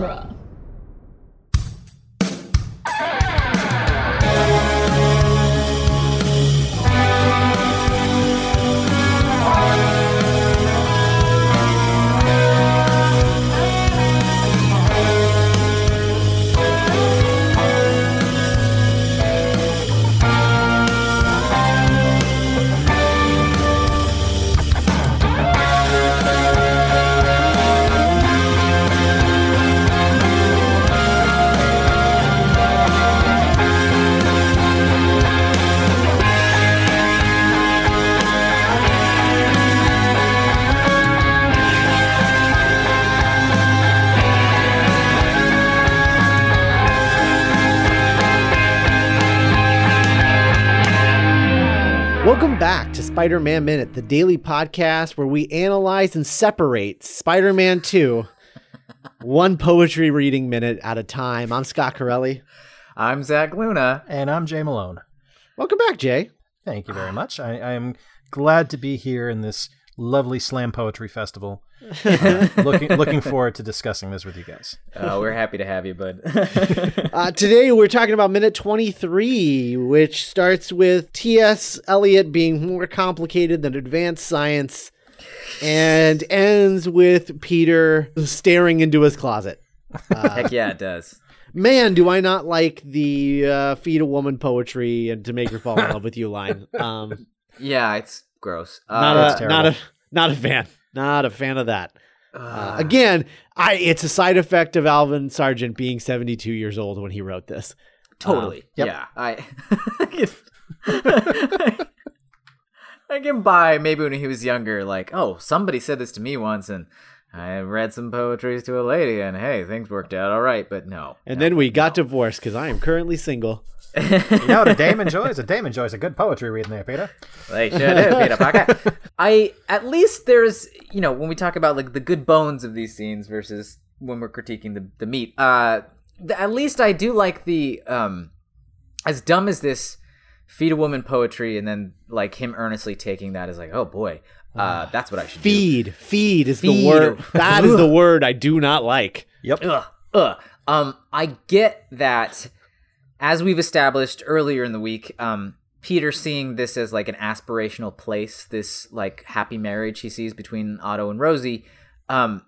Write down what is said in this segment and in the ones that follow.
genre. Spider Man Minute, the daily podcast where we analyze and separate Spider Man 2 one poetry reading minute at a time. I'm Scott Corelli. I'm Zach Luna. And I'm Jay Malone. Welcome back, Jay. Thank you very much. I, I am glad to be here in this lovely slam poetry festival. Uh, looking looking forward to discussing this with you guys. Uh, we're happy to have you, bud. Uh, today we're talking about minute 23, which starts with T.S. Eliot being more complicated than advanced science and ends with Peter staring into his closet. Heck yeah, it does. Man, do I not like the uh, feed a woman poetry and to make her fall in love with you line. Um, Yeah, it's gross. Uh, not a not a not a fan. Not a fan of that. Uh, again, I it's a side effect of Alvin Sargent being 72 years old when he wrote this. totally. yep. Yeah, I. I can buy maybe when he was younger, like, oh, somebody said this to me once, and I read some poetries to a lady, and hey, things worked out all right. But no, And no, then we got no. divorced because I am currently single. You know what a dame enjoys? A dame enjoys a good poetry reading there, Peter. They should do, Peter Parker. I at least there's you know when we talk about like the good bones of these scenes versus when we're critiquing the the meat. Uh, th- at least I do like the um, as dumb as this feed a woman poetry, and then like him earnestly taking that as like, oh boy, uh, that's what I should do. Feed, feed is Feed. the word. That is the word I do not like. Yep. Ugh, ugh. Um, I get that, as we've established earlier in the week, um, Peter seeing this as like an aspirational place, this like happy marriage he sees between Otto and Rosie. Um,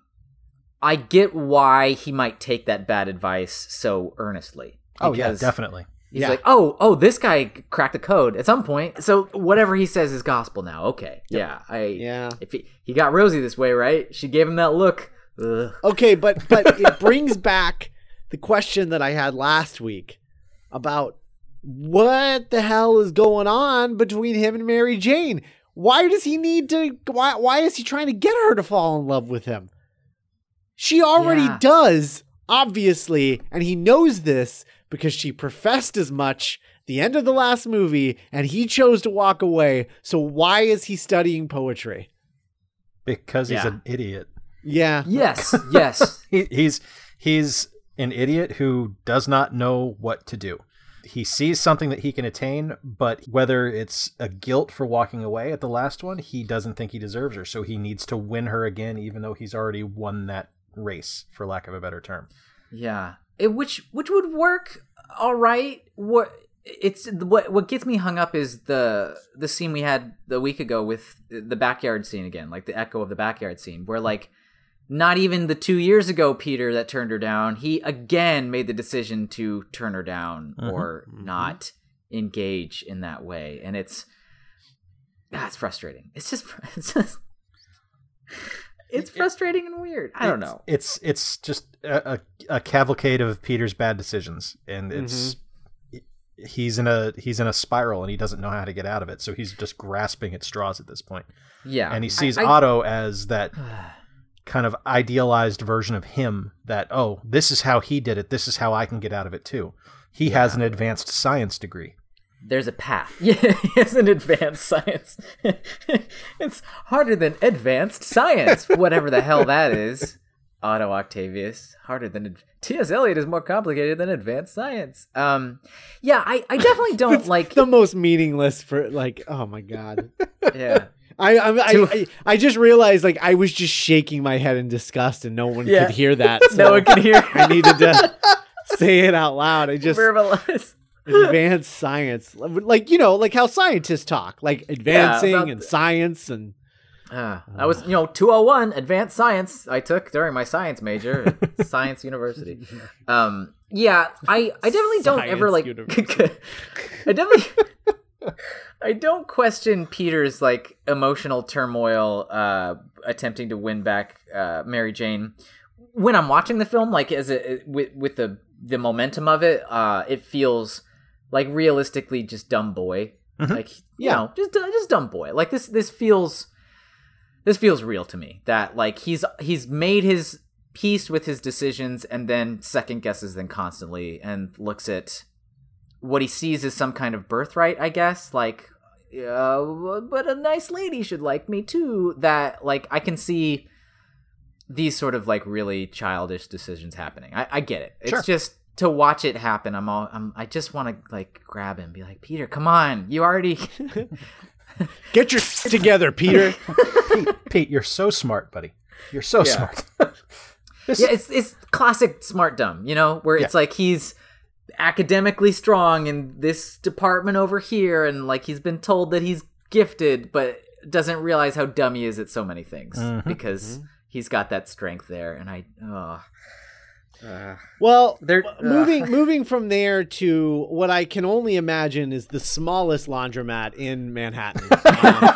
I get why he might take that bad advice so earnestly. Oh yeah, definitely. He's Yeah. like, oh, oh, this guy cracked the code at some point. So whatever he says is gospel now. Okay, yeah, I, Yeah. If he, he got Rosie this way, right? She gave him that look. Ugh. Okay, but but it brings back the question that I had last week about what the hell is going on between him and Mary Jane. Why does he need to? Why why is he trying to get her to fall in love with him? She already Yeah. does, obviously, and he knows this because she professed as much the end of the last movie, and he chose to walk away. So why is he studying poetry? Because he's Yeah. an idiot. Yeah, Yes, yes. He, he's he's an idiot who does not know what to do. He sees something that he can attain, but whether it's a guilt for walking away at the last one, he doesn't think he deserves her, so he needs to win her again, even though he's already won that race, for lack of a better term. Yeah, it, which which would work all right. What it's what what gets me hung up is the the scene we had the week ago with the backyard scene again, like the echo of the backyard scene, where like not even the two years ago Peter that turned her down, he again made the decision to turn her down mm-hmm. or mm-hmm. not engage in that way, and it's ah, that's frustrating. It's just it's just. It's frustrating and weird. I don't know. It's it's just a, a, a cavalcade of Peter's bad decisions, and mm-hmm. it's he's in a he's in a spiral, and he doesn't know how to get out of it. So he's just grasping at straws at this point, Yeah, and he sees I- I- Otto as that kind of idealized version of him. That oh, this is how he did it. This is how I can get out of it too. He has an advanced science degree. there's a path. Yeah, he has an advanced science. it's harder than advanced science, whatever the hell that is. Otto Octavius, harder than T.S. Eliot is more complicated than advanced science. Um, yeah, I, I definitely don't like. the most meaningless for like. Oh my god. Yeah, I, I, I, I just realized like I was just shaking my head in disgust and no one Yeah. could hear that. So no one could hear. I needed to say it out loud. I just verbalize. advanced science, like you know, like how scientists talk, like advancing about and the- science and Uh, I was, you know, 201 advanced science I took during my science major at Science University. Um, yeah, I, I definitely don't ever like, I definitely, I don't question Peter's like emotional turmoil, uh, attempting to win back, uh, Mary Jane. When I'm watching the film, like as a, with, with the, the momentum of it, uh, it feels like realistically just dumb boy. Like, you Yeah. know, just, just dumb boy. Like this, this feels, this feels real to me that like he's he's made his peace with his decisions and then second guesses them constantly and looks at what he sees is some kind of birthright i guess like uh, but a nice lady should like me too that like i can see these sort of like really childish decisions happening i, I get it Sure. it's just to watch it happen i'm all I'm, i just want to like grab him be like peter come on you already get your together, Peter. Pete, Pete, you're so smart, buddy. You're so Yeah. smart. Yeah, it's it's classic smart dumb, you know, where it's like he's academically strong in this department over here, and like he's been told that he's gifted, but doesn't realize how dumb he is at so many things Mhm. because he's got that strength there. And I, oh, Well, They're- m- moving moving from there to what I can only imagine is the smallest laundromat in Manhattan, um,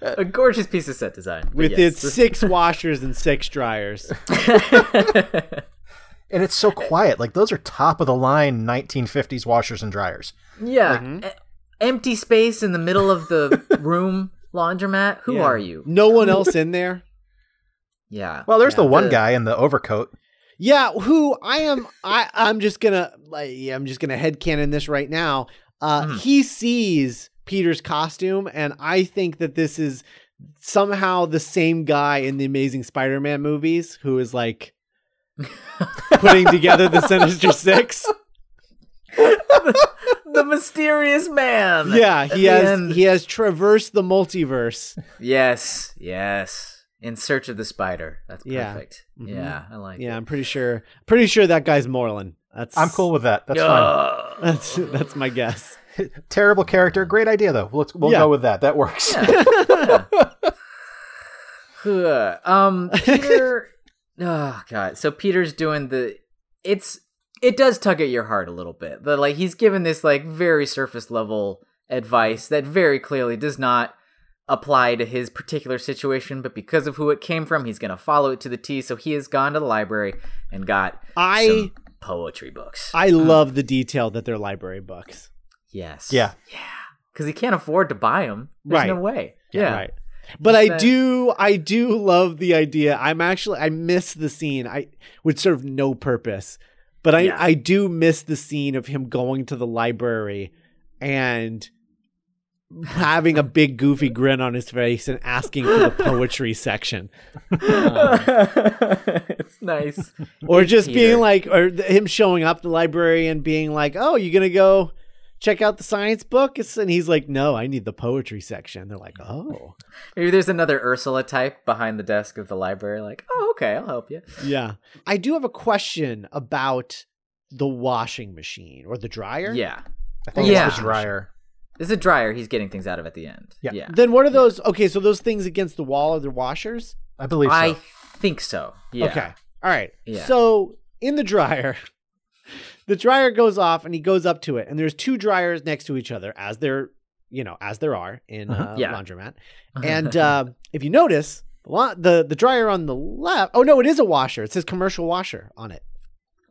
a gorgeous piece of set design with yes, its six washers and six dryers. and it's so quiet. Like those are top of the line 1950s washers and dryers. yeah, Mhm. e- empty space in the middle of the room laundromat. Who Yeah. are you? No one else in there. Yeah. Well, there's Yeah, the one guy in the overcoat. Yeah, who I am I I'm just gonna like yeah, I'm just gonna headcanon this right now. Uh Mhm. he sees Peter's costume and I think that this is somehow the same guy in the Amazing Spider-Man movies who is like putting together the Sinister Six. the mysterious man. Yeah, he has end. he has traversed the multiverse. Yes, yes. In search of the spider. That's Yeah. perfect. Mhm. Yeah, I like Yeah, it. I'm pretty sure pretty sure that guy's Morlun. That's I'm cool with that. That's fine. That's that's my guess. Terrible character. Great idea, though. Let's we'll Yeah. go with that. That works. Ugh. um, Peter. Oh god. So Peter's doing the. It's it does tug at your heart a little bit. But like he's given this like very surface level advice that very clearly does not apply to his particular situation, but because of who it came from, he's gonna follow it to the T. So he has gone to the library and got I some poetry books. I um, love the detail that they're library books. yes. Yeah. Yeah. Because he can't afford to buy them. There's no Right. way. Yeah. Right. But I that- do I do love the idea. I'm actually I miss the scene. I would serve no purpose. But I Yeah. I do miss the scene of him going to the library and having a big goofy grin on his face and asking for the poetry section. it's nice. Or It's just Peter. being like or him showing up the library and being like, "Oh, you going to go check out the science book?" And he's like, "No, I need the poetry section." They're like, "Oh." Maybe there's another Ursula type behind the desk of the library. Like, oh, okay, I'll help you. Yeah. I do have a question about the washing machine or the dryer. Yeah, I think Yeah. it's the dryer. there's a dryer. He's getting things out of at the end. Yeah. yeah. Then what are those? Okay, so those things against the wall are the washers? I believe I so. think so. Yeah. Okay. All right. Yeah. So in the dryer, the dryer goes off and he goes up to it, and there's two dryers next to each other, as there, you know, as there are in Mhm. uh, Yeah. laundromat. And uh, if you notice, the the the dryer on the left, oh no, it is a washer. It says commercial washer on it.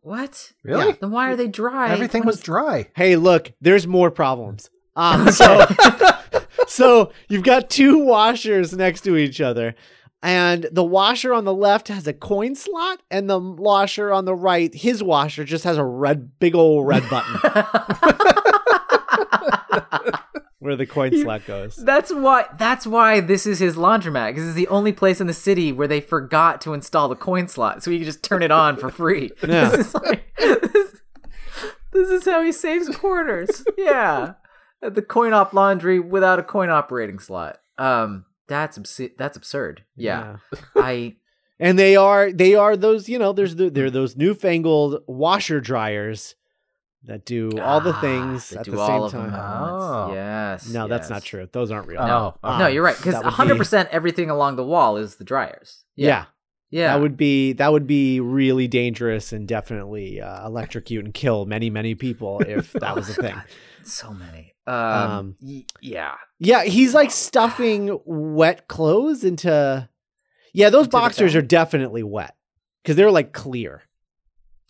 what? Really? Then why are they dry? Everything What was is- dry. Hey, look, there's more problems. Um, so, so you've got two washers next to each other, and the washer on the left has a coin slot, and the washer on the right, his washer just has a red, big old red button where the coin slot goes. That's why. That's why this is his laundromat because it's the only place in the city where they forgot to install the coin slot, so he can just turn it on for free. Yeah. This is like, this, this is how he saves quarters. Yeah, the coin op laundry without a coin operating slot. Um, that's abs- that's absurd. Yeah, I And they are they are those you know there's the, they're those newfangled washer dryers that do all the Ah, things at do the all same of time. at. Oh. Yes. No, that's not true. Those aren't real. No. Ah, no, you're right. Because that would be- 100 percent everything along the wall is the dryers. Yeah. Yeah. That would be that would be really dangerous and definitely uh, electrocute and kill many many people if that was a thing. So many. Um, Um, y- yeah. Yeah, he's like stuffing wet clothes into. Yeah, those Into boxers are definitely wet because they're like clear.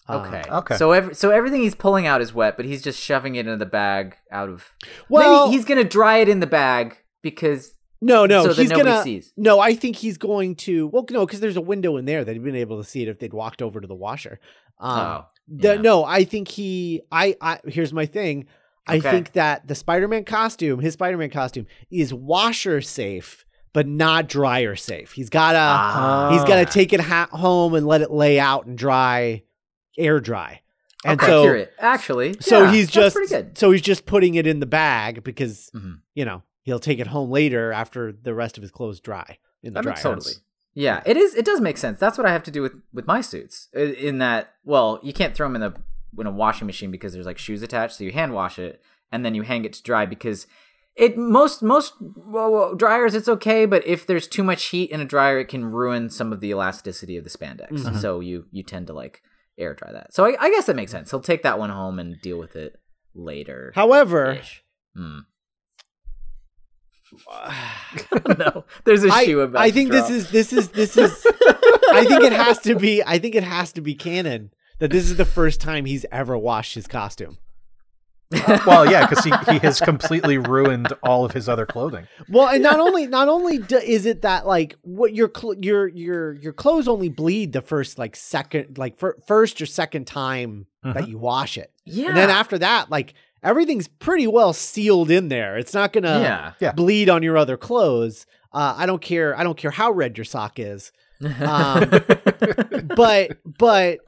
Okay. okay. So every, so everything he's pulling out is wet, but he's just shoving it into the bag out of. well, Maybe he's gonna dry it in the bag because no, no, so he's nobody gonna. sees. No, I think he's going to. Well, no, because there's a window in there that he'd been able to see it if they'd walked over to the washer. Um, oh. the- yeah. No, I think he. I. I here's my thing. I think that the Spider-Man costume, his Spider-Man costume, is washer safe, but not dryer safe. He's gotta. Ah. He's got to take it ha- home and let it lay out and dry, air dry. And okay, so, accurate. Actually, so yeah, he's just so he's just putting it in the bag because Mhm. you know he'll take it home later after the rest of his clothes dry in the That dryer. totally. Yeah, it is. It does make sense. That's what I have to do with with my suits. In that, well, you can't throw them in a in a washing machine because there's like shoes attached. So you hand wash it and then you hang it to dry because it most most well, dryers it's okay, but if there's too much heat in a dryer, it can ruin some of the elasticity of the spandex. Mhm. So you you tend to like air dry that. So I, I guess that makes sense. He'll take that one home and deal with it later. However, Hmm. no, there's a shoe about. I think this is this is this is. I think it has to be. I think it has to be canon that this is the first time he's ever washed his costume. well, yeah, because he, he has completely ruined all of his other clothing. Well, and not only not only do, is it that like what your cl- your your your clothes only bleed the first like second like fir- first or second time that Mhm. you wash it, yeah. and then after that, like everything's pretty well sealed in there. It's not gonna yeah. Yeah. bleed on your other clothes. Uh, I don't care. I don't care how red your sock is. Um, but but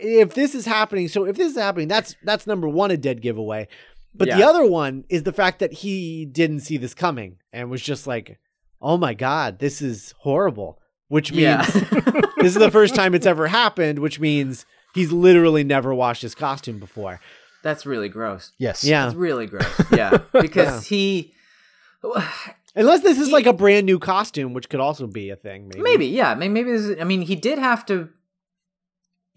if this is happening, so if this is happening, that's that's number one a dead giveaway. But the other one is the fact that he didn't see this coming and was just like, "Oh my god, this is horrible." Which means yeah. this is the first time it's ever happened. Which means he's literally never washed his costume before. That's really gross. Yes. Yeah, That's really gross. Yeah, because he unless this is He- like a brand new costume, which could also be a thing. Maybe. maybe yeah maybe, maybe this is, I mean he did have to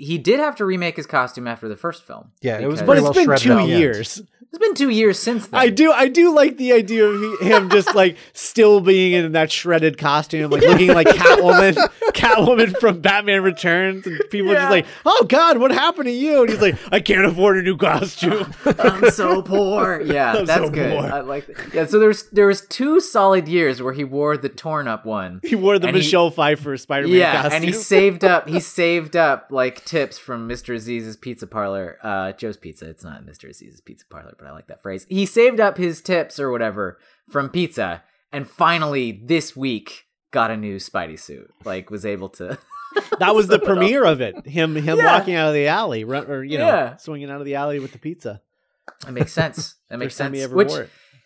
he did have to remake his costume after the first film. Yeah, it was But Pretty it's well been two out. Years. It's been two years since then. I do I do like the idea of him just like still being in that shredded costume, like looking like Catwoman, Catwoman from Batman Returns, and people Yeah. just like, "Oh God, what happened to you?" And he's like, "I can't afford a new costume." I'm so poor. Yeah, I'm that's so good. poor. I like that. Yeah, so there's there was two solid years where he wore the torn up one. he wore the And he- Michelle Pfeiffer Spider-Man yeah, costume. and he saved up. He saved up like tips from Mr. Aziz's Pizza Parlor, uh, Joe's Pizza. It's not Mr. Aziz's Pizza Parlor, but I like that phrase. He saved up his tips or whatever from pizza, and finally this week got a new Spidey suit. Like was able to. that was the Sew it up. premiere of it. Him him Yeah. walking out of the alley, or you know, Yeah. swinging out of the alley with the pizza. That makes sense. That makes sense. Which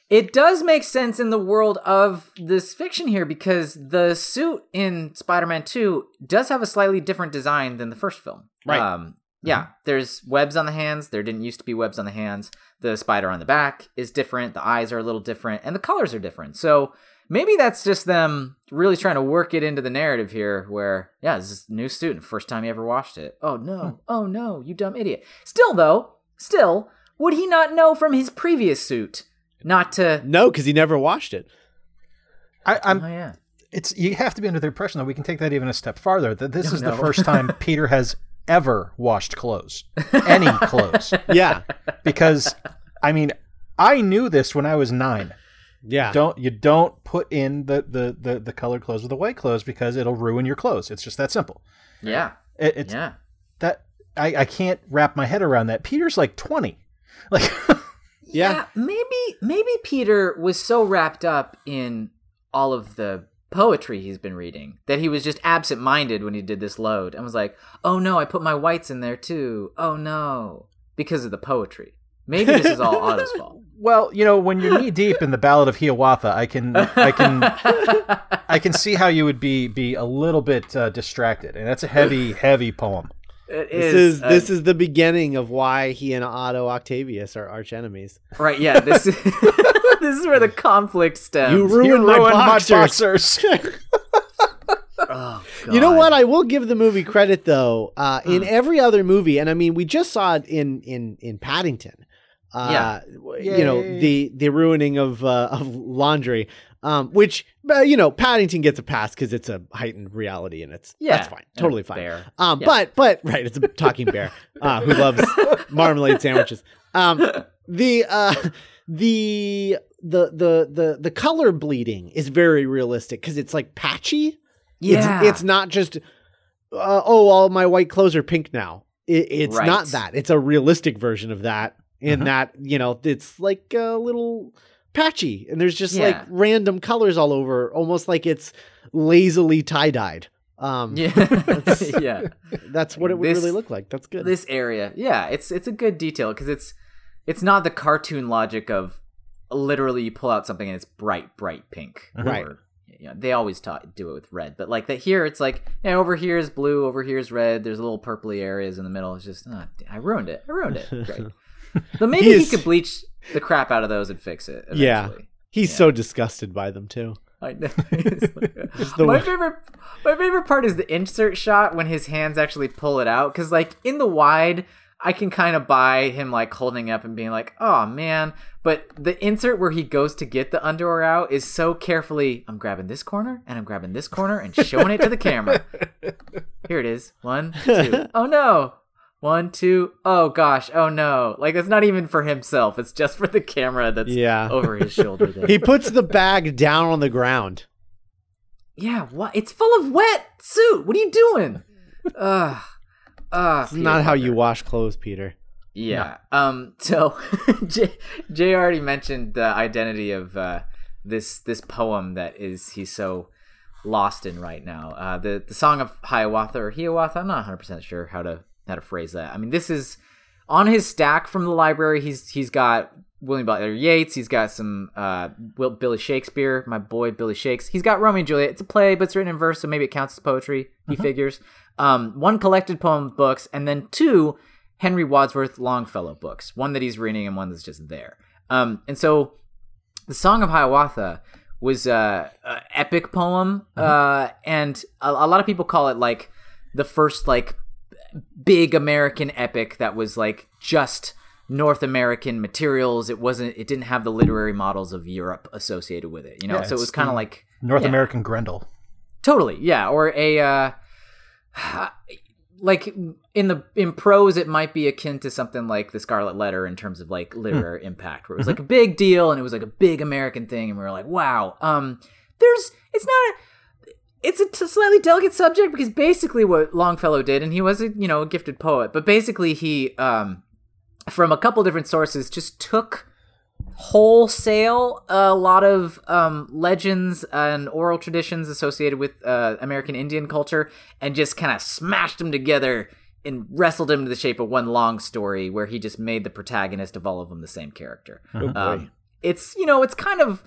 it. Does make sense in the world of this fiction here because the suit in Spider-Man 2 does have a slightly different design than the first film. Right. Um, yeah, there's webs on the hands. There didn't used to be webs on the hands. The spider on the back is different. The eyes are a little different, and the colors are different. So maybe that's just them really trying to work it into the narrative here. Where yeah, this is a new student, first time he ever watched it. Oh no, oh no, you dumb idiot. Still though, still would he not know from his previous suit not to? No, because he never washed it. I, I'm. oh yeah. It's you have to be under the impression that we can take that even a step farther. That this No, is the first time Peter has ever washed clothes, any clothes, Yeah, because I mean, I knew this when I was nine. yeah. Don't you don't put in the the the, the colored clothes with the white clothes because it'll ruin your clothes. It's just that simple. Yeah. It, it's Yeah. that I I can't wrap my head around that. Peter's like twenty, like. Yeah. maybe maybe Peter was so wrapped up in all of the poetry he's been reading that he was just absent-minded when he did this load and was like, "Oh no, I put my whites in there too. Oh no." Because of the poetry. Maybe this is all Otto's fault. Well, you know, when you're knee deep in the Ballad of Hiawatha, I can, I can, I can see how you would be be a little bit uh, distracted, and that's a heavy, heavy poem. It This is uh, this is the beginning of why he and Otto Octavius are arch enemies. right. Yeah, this is this is where the conflict stems. You ruined, You my ruined boxers. boxers. Oh, You know what? I will give the movie credit though. Uh, in Hmm. every other movie, and I mean, we just saw it in in in Paddington. Uh, you know the the ruining of uh, of laundry, um, which uh, you know Paddington gets a pass because it's a heightened reality and it's Yeah, that's fine, totally fine. Bear. Um, Yeah. but but right, it's a talking bear uh, who loves marmalade sandwiches. Um, the uh, the the the the the color bleeding is very realistic because it's like patchy. Yeah, It's, it's not just, uh, oh, all my white clothes are pink now. It, it's Right. not that. It's a realistic version of that. In Mhm. that, you know, it's like a little patchy and there's just Yeah. like random colors all over, almost like it's lazily tie dyed. Um, yeah, yeah. That's what it would This- really look like. That's good. This area, yeah, it's it's a good detail because it's it's not the cartoon logic of literally you pull out something and it's bright, bright pink. Right. Or, you know, they always ta do it with red, but like that here, it's like yeah, over here is blue, over here is red. There's little purpley areas in the middle. It's just oh, I ruined it. I ruined it. Great. But maybe He he, could bleach the crap out of those and fix it. Yeah. He's yeah. so disgusted by them too. I know. Like- my favorite, my favorite part is the insert shot when his hands actually pull it out. Because like in the wide, I can kind of buy him like holding up and being like, "Oh man," but the insert where he goes to get the underwear out is so carefully. I'm grabbing this corner and I'm grabbing this corner and showing it to the camera. Here it is. One, two. Oh no. One, two. Oh gosh. Oh no. Like it's not even for himself. It's just for the camera that's Yeah. over his shoulder. There. He puts the bag down on the ground. Yeah, what? It's full of wet suit. What are you doing? Ugh. Ugh. It's not how you wash clothes, Peter. Yeah. Um. So, Jay, Jay already mentioned the identity of uh, this this poem that is he's so lost in right now. Uh, the the song of Hiawatha or Hiawatha. I'm not 100 percent sure how to how to phrase that. I mean, this is on his stack from the library. He's he's got William Butler Yeats. He's got some uh, Will, Billy Shakespeare, my boy Billy Shakes. He's got Romeo and Juliet. It's a play, but it's written in verse, so maybe it counts as poetry. He figures. Um, one collected poem books, and then two Henry Wadsworth Longfellow books. One that he's reading, and one that's just there. Um, and so the Song of Hiawatha was uh, an epic poem, uh, and a, a lot of people call it like the first like big American epic that was like just North American materials. It wasn't. It didn't have the literary models of Europe associated with it. You know, Yeah, so it was kind of like North Yeah. American Grendel. Totally, yeah. Or a uh like in the in prose it might be akin to something like the Scarlet Letter in terms of like literary impact, where it was like a big deal and it was like a big American thing and we were like, wow. Um there's it's not a it's a t- slightly delicate subject because basically what Longfellow did, and he was a you know a gifted poet, but basically he um from a couple different sources just took wholesale a lot of um, legends and oral traditions associated with uh, American Indian culture and just kind of smashed them together and wrestled them to the shape of one long story where he just made the protagonist of all of them the same character. Oh. Um, it's you know it's kind of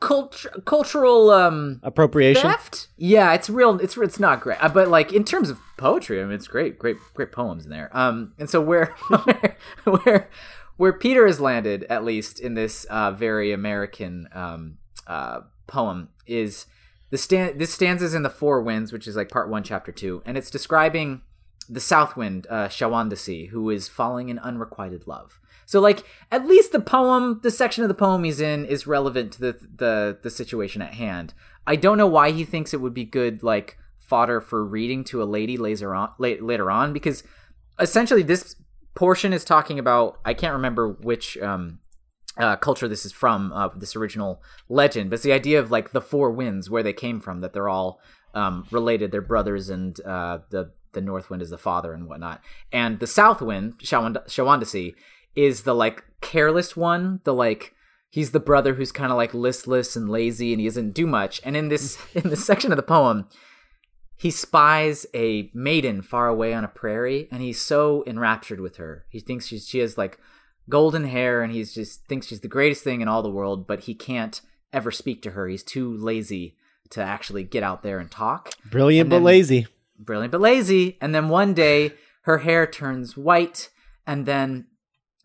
culture cultural um Appropriation. theft? Yeah it's real it's it's not great. Uh, but like in terms of poetry i mean it's great great great poems in there. Um and so where where where peter has landed at least in this uh very american um uh poem is the stand this stanzas in the four winds which is like part one chapter two and it's describing the south wind uh shawondasee who is falling in unrequited love so like at least the poem, the section of the poem he's in is relevant to the the the situation at hand. I don't know why he thinks it would be good like fodder for reading to a lady later on later on because essentially this portion is talking about I can't remember which um uh, culture this is from uh, this original legend, but it's the idea of like the four winds where they came from that they're all um, related, they're brothers, and uh, the the north wind is the father and whatnot, and the south wind Shawand- Shawondasee is the like careless one, the like he's the brother who's kind of like listless and lazy and he doesn't do much. And in this in this section of the poem, he spies a maiden far away on a prairie and he's so enraptured with her. He thinks she's she has like golden hair, and he's just thinks she's the greatest thing in all the world, but he can't ever speak to her. He's too lazy to actually get out there and talk. Brilliant And but lazy. Brilliant but lazy. And then one day her hair turns white, and then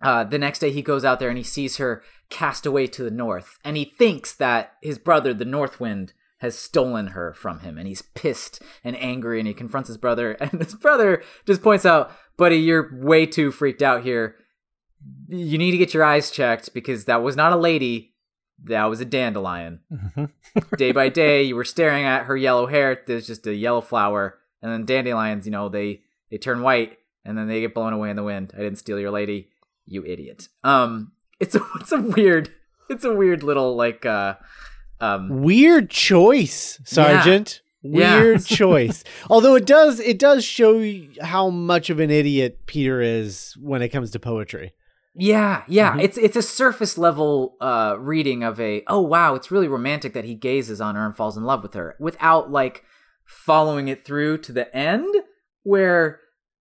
uh, the next day he goes out there and he sees her cast away to the north, and he thinks that his brother, the North Wind, has stolen her from him, and he's pissed and angry, and he confronts his brother, and his brother just points out, "Buddy, you're way too freaked out here. You need to get your eyes checked because that was not a lady, that was a dandelion." Mhm. day by day you were staring at her yellow hair there's just a yellow flower and then dandelions you know they they turn white and then they get blown away in the wind i didn't steal your lady you idiot um it's a it's a weird it's a weird little like uh um Weird choice, Sargent. Yeah. Weird choice. Although it does it does show how much of an idiot Peter is when it comes to poetry. yeah yeah Mhm. it's it's a surface level uh reading of a oh wow it's really romantic that he gazes on her and falls in love with her without like following it through to the end where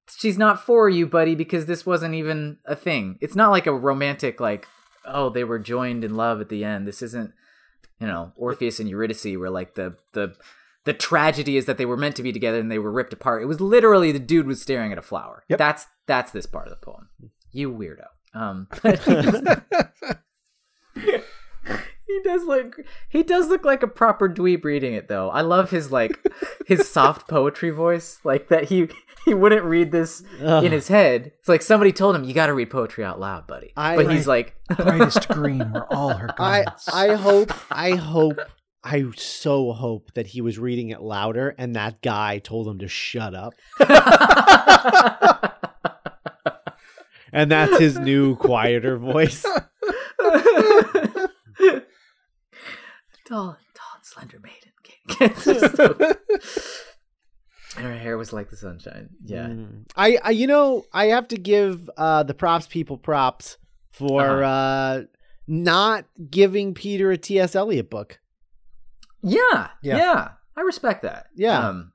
she's not for you buddy because this wasn't even a thing. It's not like a romantic like oh they were joined in love at the end. This isn't you know orpheus and eurydice where like the the the tragedy is that they were meant to be together and they were ripped apart. It was literally the dude was staring at a flower. Yep. that's that's this part of the poem. You weirdo. Um he does look he does look like a proper dweeb reading it though i love his like his soft poetry voice like that he he wouldn't read this Ugh. in his head it's like somebody told him you got to read poetry out loud buddy I- but he's like Brightest green were all her I. I hope I hope I so hope that he was reading it louder and that guy told him to shut up. And that's his new quieter voice. Tall tall and slender maiden and her hair was like the sunshine yeah Mm. I, I you know I have to give uh, the props people props for Uh-huh. uh, not giving Peter a T.S. Eliot book. yeah Yeah. yeah i respect that Yeah. um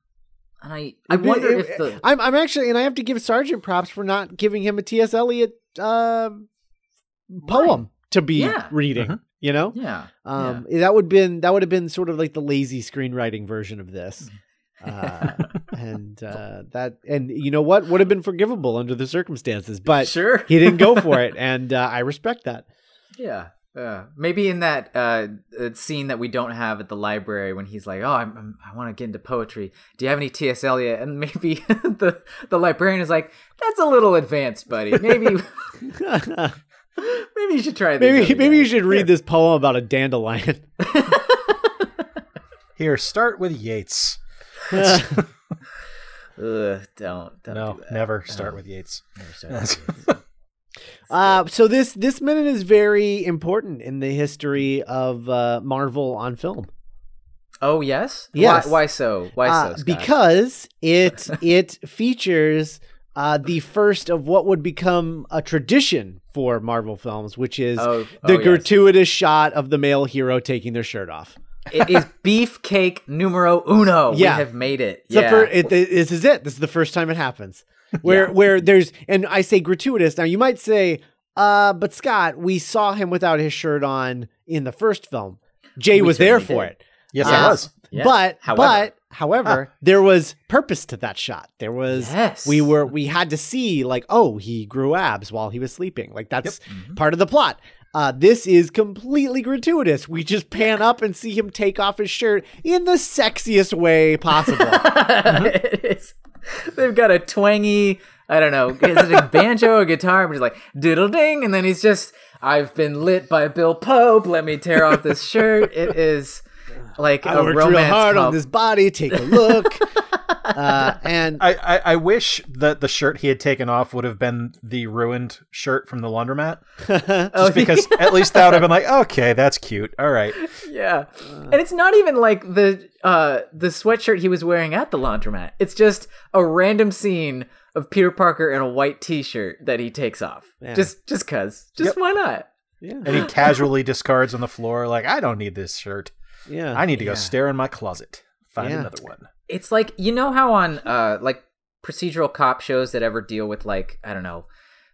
and i i It- wonder it- if the I'm I'm actually and I have to give Sargent props for not giving him a T.S. Eliot uh, poem to be Yeah. reading. Mhm. You know, yeah um, that would been that would have been sort of like the lazy screenwriting version of this. Uh, and uh, that and you know what would have been forgivable under the circumstances, but sure he didn't go for it, and uh, I respect that. Yeah. Yeah. Maybe in that uh, uh, scene that we don't have at the library when he's like, "Oh, I'm, I'm, I want to get into poetry. Do you have any T.S. Eliot?" And maybe the the librarian is like, "That's a little advanced, buddy. Maybe maybe you should try this." maybe maybe you should read this poem about a dandelion. Here, start with Yeats. Ugh, don't don't no, do that. never start with Yeats. never start with this. Uh, so this this minute is very important in the history of uh, Marvel on film. Oh yes. Yes. Why, why so? Why Uh, so? Scott? because it it features uh, the first of what would become a tradition for Marvel films, which is oh, the oh, yes. gratuitous shot of the male hero taking their shirt off. it is beefcake numero uno. Yeah. We have made it. It's the Yeah. fir- it, it- this is it. This is the first time it happens. Where Yeah. where there's and I say gratuitous. Now you might say, uh, but Scott, we saw him without his shirt on in the first film. Jay We was there for did. it. Yes, Uh, I was. Yeah. But However. but however, there was purpose to that shot. There was yes. we were we had to see like oh he grew abs while he was sleeping. Like that's Mhm. part of the plot. Uh, this is completely gratuitous. We just pan up and see him take off his shirt in the sexiest way possible. It is- They've got a twangy, I don't know, is it a banjo or guitar? But he's like diddle ding, and then he's just, I've been lit by Bill Pope. Let me tear off this shirt. It is like I a worked romance real hard on this body. Take a look. uh, and I, I, I wish that the shirt he had taken off would have been the ruined shirt from the laundromat. Oh, Just because at least that would have been like, okay, that's cute. All right. yeah, and it's not even like the uh the sweatshirt he was wearing at the laundromat. It's just a random scene of Peter Parker in a white T-shirt that he takes off. Yeah. Just just cause. Just why not? yeah, And he casually discards on the floor, like, I don't need this shirt. Yeah. I need to Yeah. go stare in my closet. Find Yeah. another one. it's like you know how on uh like procedural cop shows that ever deal with like I don't know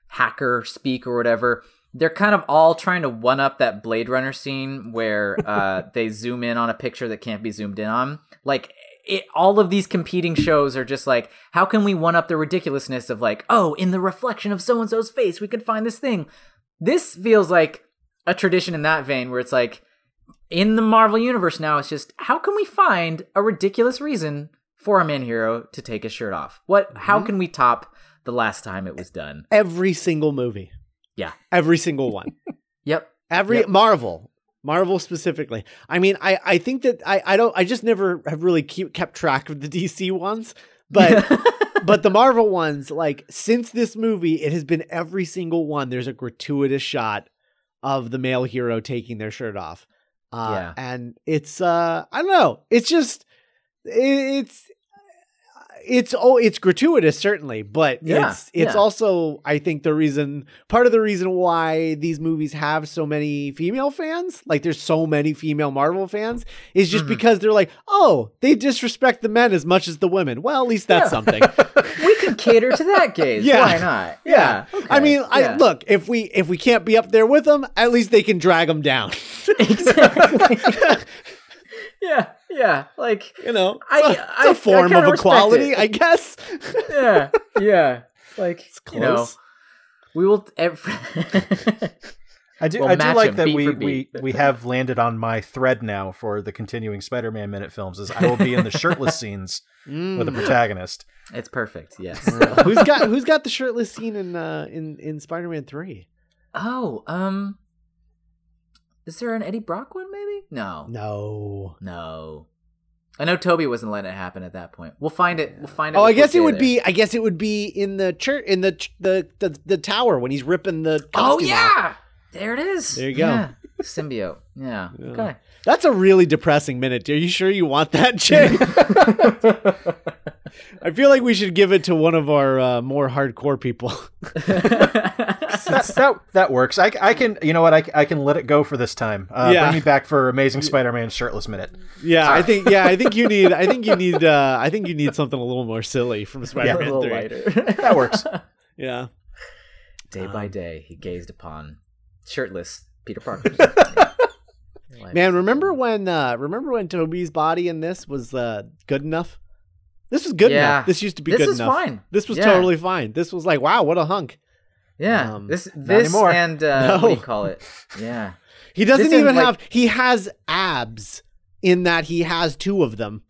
hacker speak or whatever they're kind of all trying to one up that Blade Runner scene where uh, they zoom in on a picture that can't be zoomed in on. Like it, all of these competing shows are just like, how can we one up the ridiculousness of like, oh, in the reflection of so and so's face, we could find this thing. This feels like a tradition in that vein where it's like, in the Marvel universe now, it's just how can we find a ridiculous reason for a man hero to take his shirt off? What? How mm-hmm. can we top the last time it was done? Every single movie. Yeah. Every single one. Yep. Every Yep. Marvel. Marvel specifically. I mean, I, I think that I, I don't I just never have really keep, kept track of the DC ones, but but the Marvel ones, like since this movie, it has been every single one. There's a gratuitous shot of the male hero taking their shirt off. Uh, Yeah. and it's uh I don't know. It's just it's it's oh it's gratuitous certainly, but Yeah, it's it's yeah. also I think the reason part of the reason why these movies have so many female fans, like there's so many female Marvel fans, is just Mhm. because they're like, oh, they disrespect the men as much as the women. Well, at least that's Yeah. something. we can cater to that gaze. Yeah. Why not? Yeah. okay, I mean, I look if we if we can't be up there with them, at least they can drag them down. exactly. yeah, yeah. Like, you know, I- it's a, it's I- a I form kinda of equality, it. I guess. yeah, yeah. Like, It's you know, close. we will. Ev- I do. We'll I do like him that we, we we have landed on my thread now for the continuing Spider-Man minute films. Is I will be in the shirtless scenes with the Mm. protagonist. it's perfect. Yes. Who's got who's got the shirtless scene in uh in in Spider-Man 3? oh, um, is there an Eddie Brock one? Maybe. No. No. No. I know Tobey wasn't letting it happen at that point. We'll find it. We'll find it. Oh, I guess it would there. be I guess it would be in the church in the ch- the the, the tower when he's ripping the Oh yeah, off. Yeah, there it is. There you go. Yeah. Symbiote. Yeah. Yeah. Okay. That's a really depressing minute. Are you sure you want that, Jay? I feel like we should give it to one of our uh, more hardcore people. That, that that works. I, I can you know what I, I can let it go for this time. Uh, Yeah. Bring me back for Amazing Spider-Man shirtless minute. yeah, I think yeah, I think you need I think you need uh I think you need something a little more silly from Spider-Man yeah, a little 3. lighter. That works. Yeah. Day by Um, day, he gazed upon shirtless Peter Parker. Man, remember when uh remember when Tobey's body in this was uh good enough? This was good Yeah. enough. This used to be this good is enough. fine. This was Yeah. totally fine. This was like, wow, what a hunk. Yeah. Um, this this anymore. and uh, No. what do you call it? Yeah. He doesn't This and, even like- have he has abs in that he has two of them.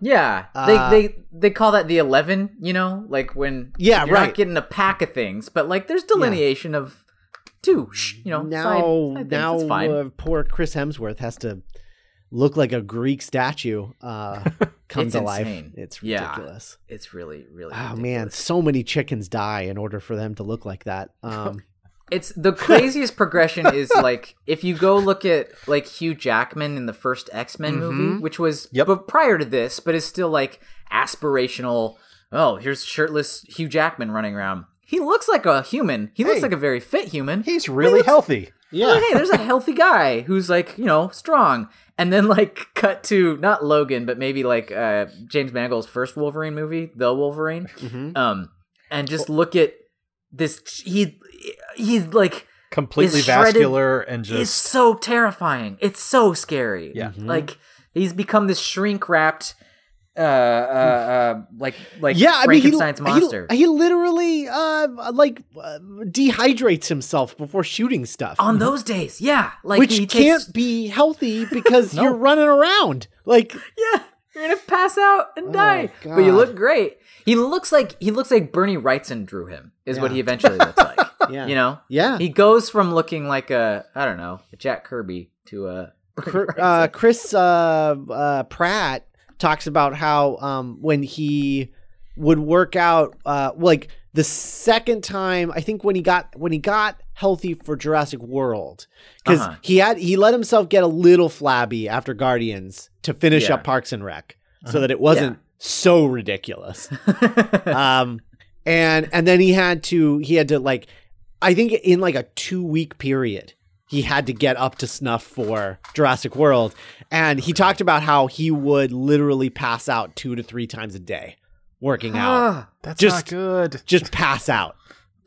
Yeah, Uh, they they they call that the eleven. You know, like when Yeah, you're right. not getting a pack of things, but like there's delineation of two. Shh, you know, now side, side now fine. uh, poor Chris Hemsworth has to look like a Greek statue uh come to life. It's Yeah. ridiculous. it's really really. Oh man, so many chickens die in order for them to look like that. Um It's the craziest progression is like if you go look at like Hugh Jackman in the first X Men movie, which was Yep. but prior to this, but is still like aspirational. Oh, here's shirtless Hugh Jackman running around. He looks like a human. He looks like a very fit human. He's really healthy. yeah. Like, hey, there's a healthy guy who's like, you know, strong. And then like cut to not Logan, but maybe like uh James Mangold's first Wolverine movie, The Wolverine. Mhm. Um and just look at this he he's like Completely shredded- vascular and it's just so terrifying. It's so scary. Yeah. Mhm. Like he's become this shrink wrapped uh uh uh like like yeah, I mean, he, Frankenstein's he, monster. he literally uh like uh, dehydrates himself before shooting stuff. on those days, yeah. Like which he can't takes, be healthy because No. you're running around. Like Yeah, you're gonna pass out and Oh, die. But you look great. He looks like he looks like Bernie Wrightson drew him. Is what he eventually looks like. yeah. You know, Yeah. he goes from looking like a I don't know a Jack Kirby to a Cr- uh, Chris uh, uh, Pratt talks about how um, when he would work out, uh, like the second time, I think when he got when he got healthy for Jurassic World, because Uh-huh. he had he let himself get a little flabby after Guardians to finish Yeah. up Parks and Rec, so that it wasn't so ridiculous. um and and then he had to he had to like i think in like a two week period he had to get up to snuff for jurassic world and he talked about how he would literally pass out two to three times a day working out Ah, that's just- not good. just pass out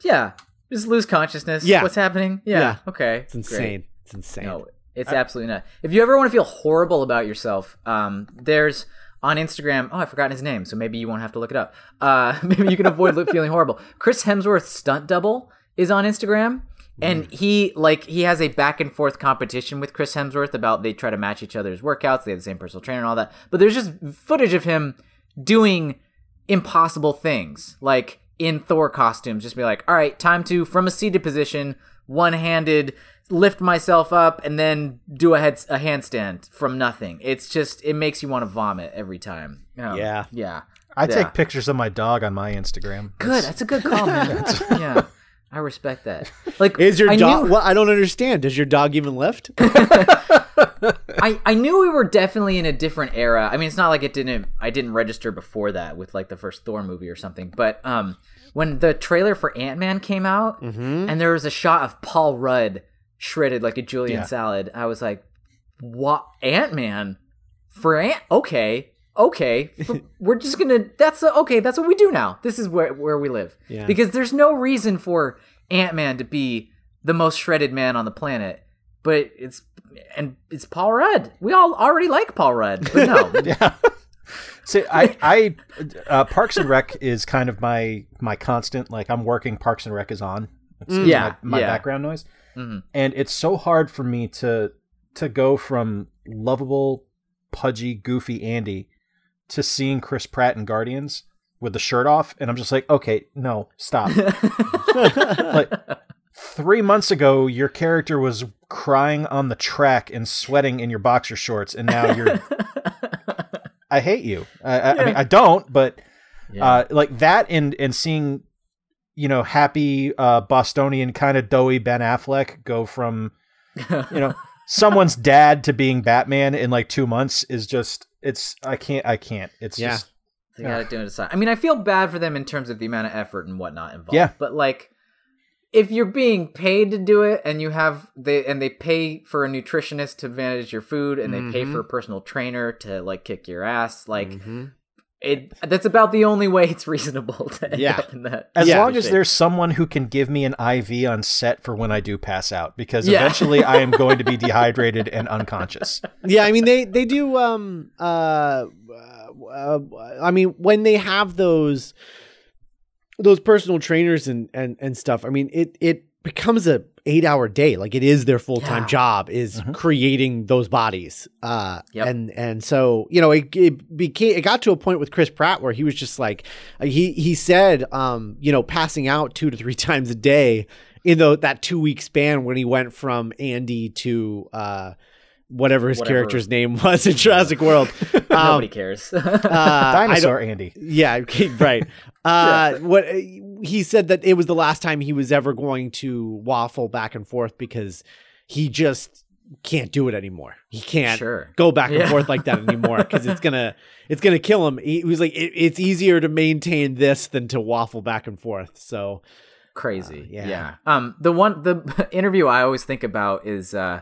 yeah, just lose consciousness. Yeah. what's happening? Yeah, Yeah. okay, It's insane. It's insane. No, it's absolutely not. If you ever want to feel horrible about yourself, um, there's on Instagram. Oh, I've forgotten his name, so maybe you won't have to look it up. Uh, maybe you can avoid feeling horrible. Chris Hemsworth's stunt double is on Instagram, and he like he has a back and forth competition with Chris Hemsworth about they try to match each other's workouts. They have the same personal trainer and all that. But there's just footage of him doing impossible things, like in Thor costumes. Just be like, all right, time to from a seated position, one handed lift myself up and then do a head a handstand from nothing. It's just it makes you want to vomit every time. Um, Yeah. yeah. I Yeah. take pictures of my dog on my Instagram. Good. That's a good call, man. yeah, I respect that. Like, Is your I dog? Knew, Well, I don't understand. Does your dog even lift? I, I knew we were definitely in a different era. I mean, it's not like it didn't. I didn't register before that with like the first Thor movie or something. But um, when the trailer for Ant Man came out, Mm-hmm. and there was a shot of Paul Rudd shredded like a julienne Yeah. salad, I was like, "What Ant Man for Ant? Okay, okay, we're just gonna. That's okay. That's what we do now. This is where where we live. Yeah. Because there's no reason for Ant Man to be the most shredded man on the planet, but it's and it's Paul Rudd. We all already like Paul Rudd, but no. Yeah. See, I, I, uh, Parks and Rec is kind of my my constant. Like I'm working, Parks and Rec is on. It's, it's Yeah, my, my yeah. background noise, Mhm. and it's so hard for me to to go from lovable, pudgy, goofy Andy to seeing Chris Pratt in Guardians with the shirt off, and I'm just like, okay, no, stop. like three months ago, your character was crying on the track and sweating in your boxer shorts, and now you're. I hate you. I, I, I mean, I don't, but Yeah. uh, like that, and and seeing, you know, happy uh, Bostonian kind of doughy Ben Affleck go from, you know, someone's dad to being Batman in like two months is just. It's I can't I can't. It's Yeah. just They gotta do it aside. I mean, I feel bad for them in terms of the amount of effort and whatnot involved. Yeah. But like, if you're being paid to do it, and you have they and they pay for a nutritionist to manage your food, and they pay Mhm. for a personal trainer to like kick your ass, like Mhm. It. That's about the only way it's reasonable to end Yeah. up in that. As Yeah. long as there's someone who can give me an IV on set for when I do pass out, because Yeah. eventually I am going to be dehydrated and unconscious. yeah, I mean they they do um uh, uh I mean when they have those those personal trainers and and and stuff. I mean it it becomes a 8-hour day. Like it is their full-time Yeah. job is Mhm. creating those bodies. Uh Yep. and and so, you know, it it became it got to a point with Chris Pratt where he was just like uh, he he said um you know passing out 2 to 3 times a day in the, that 2-week span when he went from Andy to uh whatever his Whatever. character's name was in Jurassic World. Um, Nobody cares. uh, I don't- Dinosaur Andy. yeah, right. Uh, what he said that it was the last time he was ever going to waffle back and forth because he just can't do it anymore. He can't sure. go back and Yeah. forth like that anymore because it's gonna it's gonna kill him. He was like, it, it's easier to maintain this than to waffle back and forth. So crazy. Uh, yeah. yeah. Um the one the interview I always think about is uh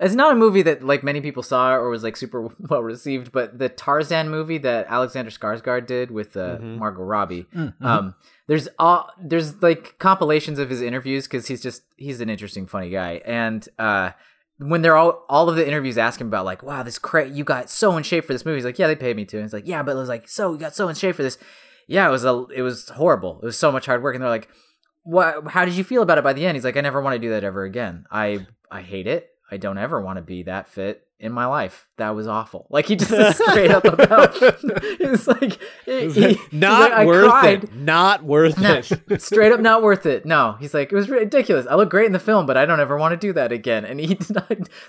it's not a movie that like many people saw or was like super well received, but the Tarzan movie that Alexander Skarsgård did with uh, Mhm. Margot Robbie. Mhm. Um there's uh there's like compilations of his interviews cuz he's just he's an interesting funny guy. And uh when they're all all of the interviews ask him about like wow this cra- you got so in shape for this movie. He's like yeah they paid me to. And he's like yeah but it was like so you got so in shape for this. Yeah it was a it was horrible. It was so much hard work. And they're like what how did you feel about it by the end? He's like i never want to do that ever again. I i hate it. I don't ever want to be that fit in my life that was awful like he just straight up about it. it's like he- he- not like, worth it. Not worth it. straight up not worth it. No, he's like, it was ridiculous. I look great in the film, but I don't ever want to do that again. And he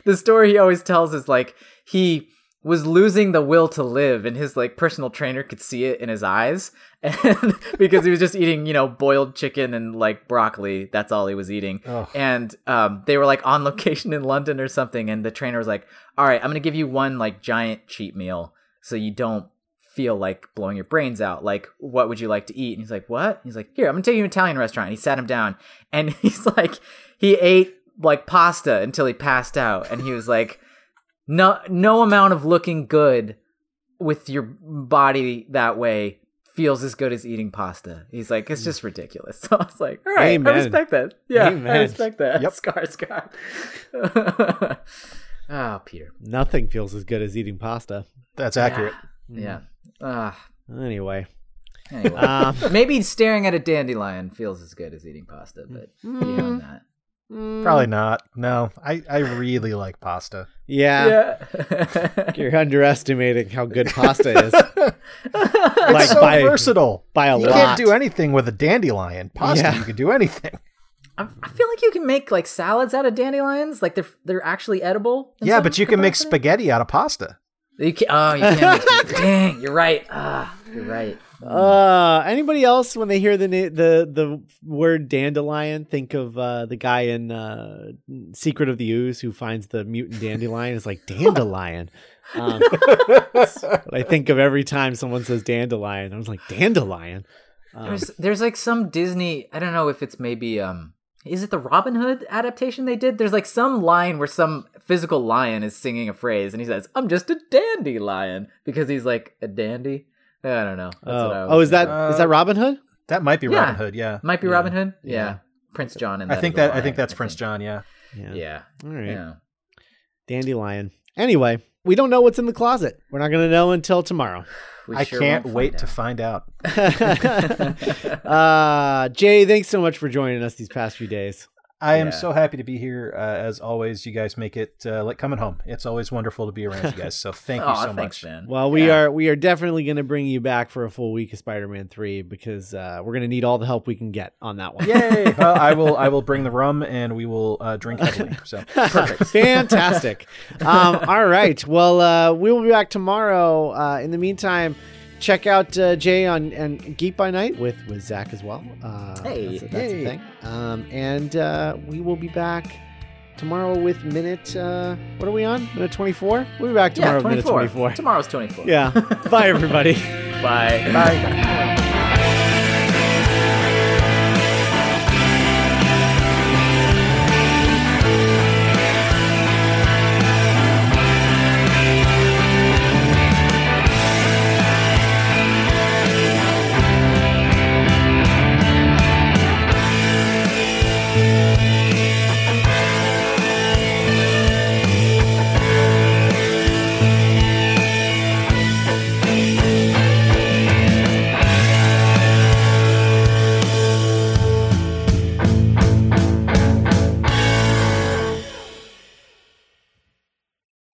the story he always tells is like he was losing the will to live, and his like personal trainer could see it in his eyes, and because he was just eating, you know, boiled chicken and like broccoli. That's all he was eating. Ugh. And um, they were like on location in London or something, and the trainer was like, "All right, I'm gonna give you one like giant cheat meal, so you don't." feel like blowing your brains out. Like, what would you like to eat? And he's like, what? He's like, here, I'm gonna take you to an Italian restaurant. And he sat him down and he's like, he ate like pasta until he passed out. And he was like, no, no amount of looking good with your body that way feels as good as eating pasta. He's like, it's just ridiculous. So I was like, all right, Amen. I respect that. Yeah, Amen. I respect that. Yep. Scar, scar. oh, Peter. Nothing feels as good as eating pasta. That's accurate. Yeah. Ah. Anyway, anyway, um, maybe staring at a dandelion feels as good as eating pasta, but beyond that, Probably not. No, I, I really like pasta. yeah, yeah. you're underestimating how good pasta is It's Like so by- versatile. by a you lot. can't do anything with a dandelion. Pasta, Yeah. you can do anything. I I feel like you can make like salads out of dandelions. Like they're they're actually edible. Yeah, but you can make capacity. spaghetti out of pasta. You can, oh, you can't. Dang, you're right. Ah, you're right. Uh, anybody else when they hear the na- the the word dandelion think of uh, the guy in uh, Secret of the Ooze who finds the mutant dandelion? It's like dandelion. Um, what I think of every time someone says dandelion. I was like dandelion. Um, There's there's like some Disney. I don't know if it's maybe um. Is it the Robin Hood adaptation they did? There's like some line where some physical lion is singing a phrase and he says, "I'm just a dandelion," because he's like a dandy. I don't know. That's oh, what I oh, is that Uh, is that Robin Hood? That might be Yeah. Robin Hood. Yeah, Might be Yeah. Robin Hood. Yeah. Yeah. Prince John and I think that I think that's Prince John. Yeah. Yeah. Yeah. All right. Yeah. Dandelion. Anyway, we don't know what's in the closet. We're not going to know until tomorrow. We I sure can't wait find to find out. uh, Jay, thanks so much for joining us these past few days. I am Yeah. so happy to be here. Uh, as always, you guys make it uh, like coming home. It's always wonderful to be around you guys. So thank you Aw, so thanks, much. man. Well, we Yeah. are we are definitely going to bring you back for a full week of Spider-Man Three because uh, we're going to need all the help we can get on that one. Yay! well, I will I will bring the rum and we will uh, drink heavily. So Perfect. Fantastic. Um, all right. Well, uh, we will be back tomorrow. Uh, in the meantime, check out uh, Jay on and Geek by Night with with Zach as well. Uh, Hey. that's, a, that's a thing. Um, and uh, we will be back tomorrow with minute. Uh, what are we on? Minute twenty four. We'll be back tomorrow yeah, with minute 24. twenty four. Tomorrow's 24. Yeah. Bye, everybody. Bye. bye.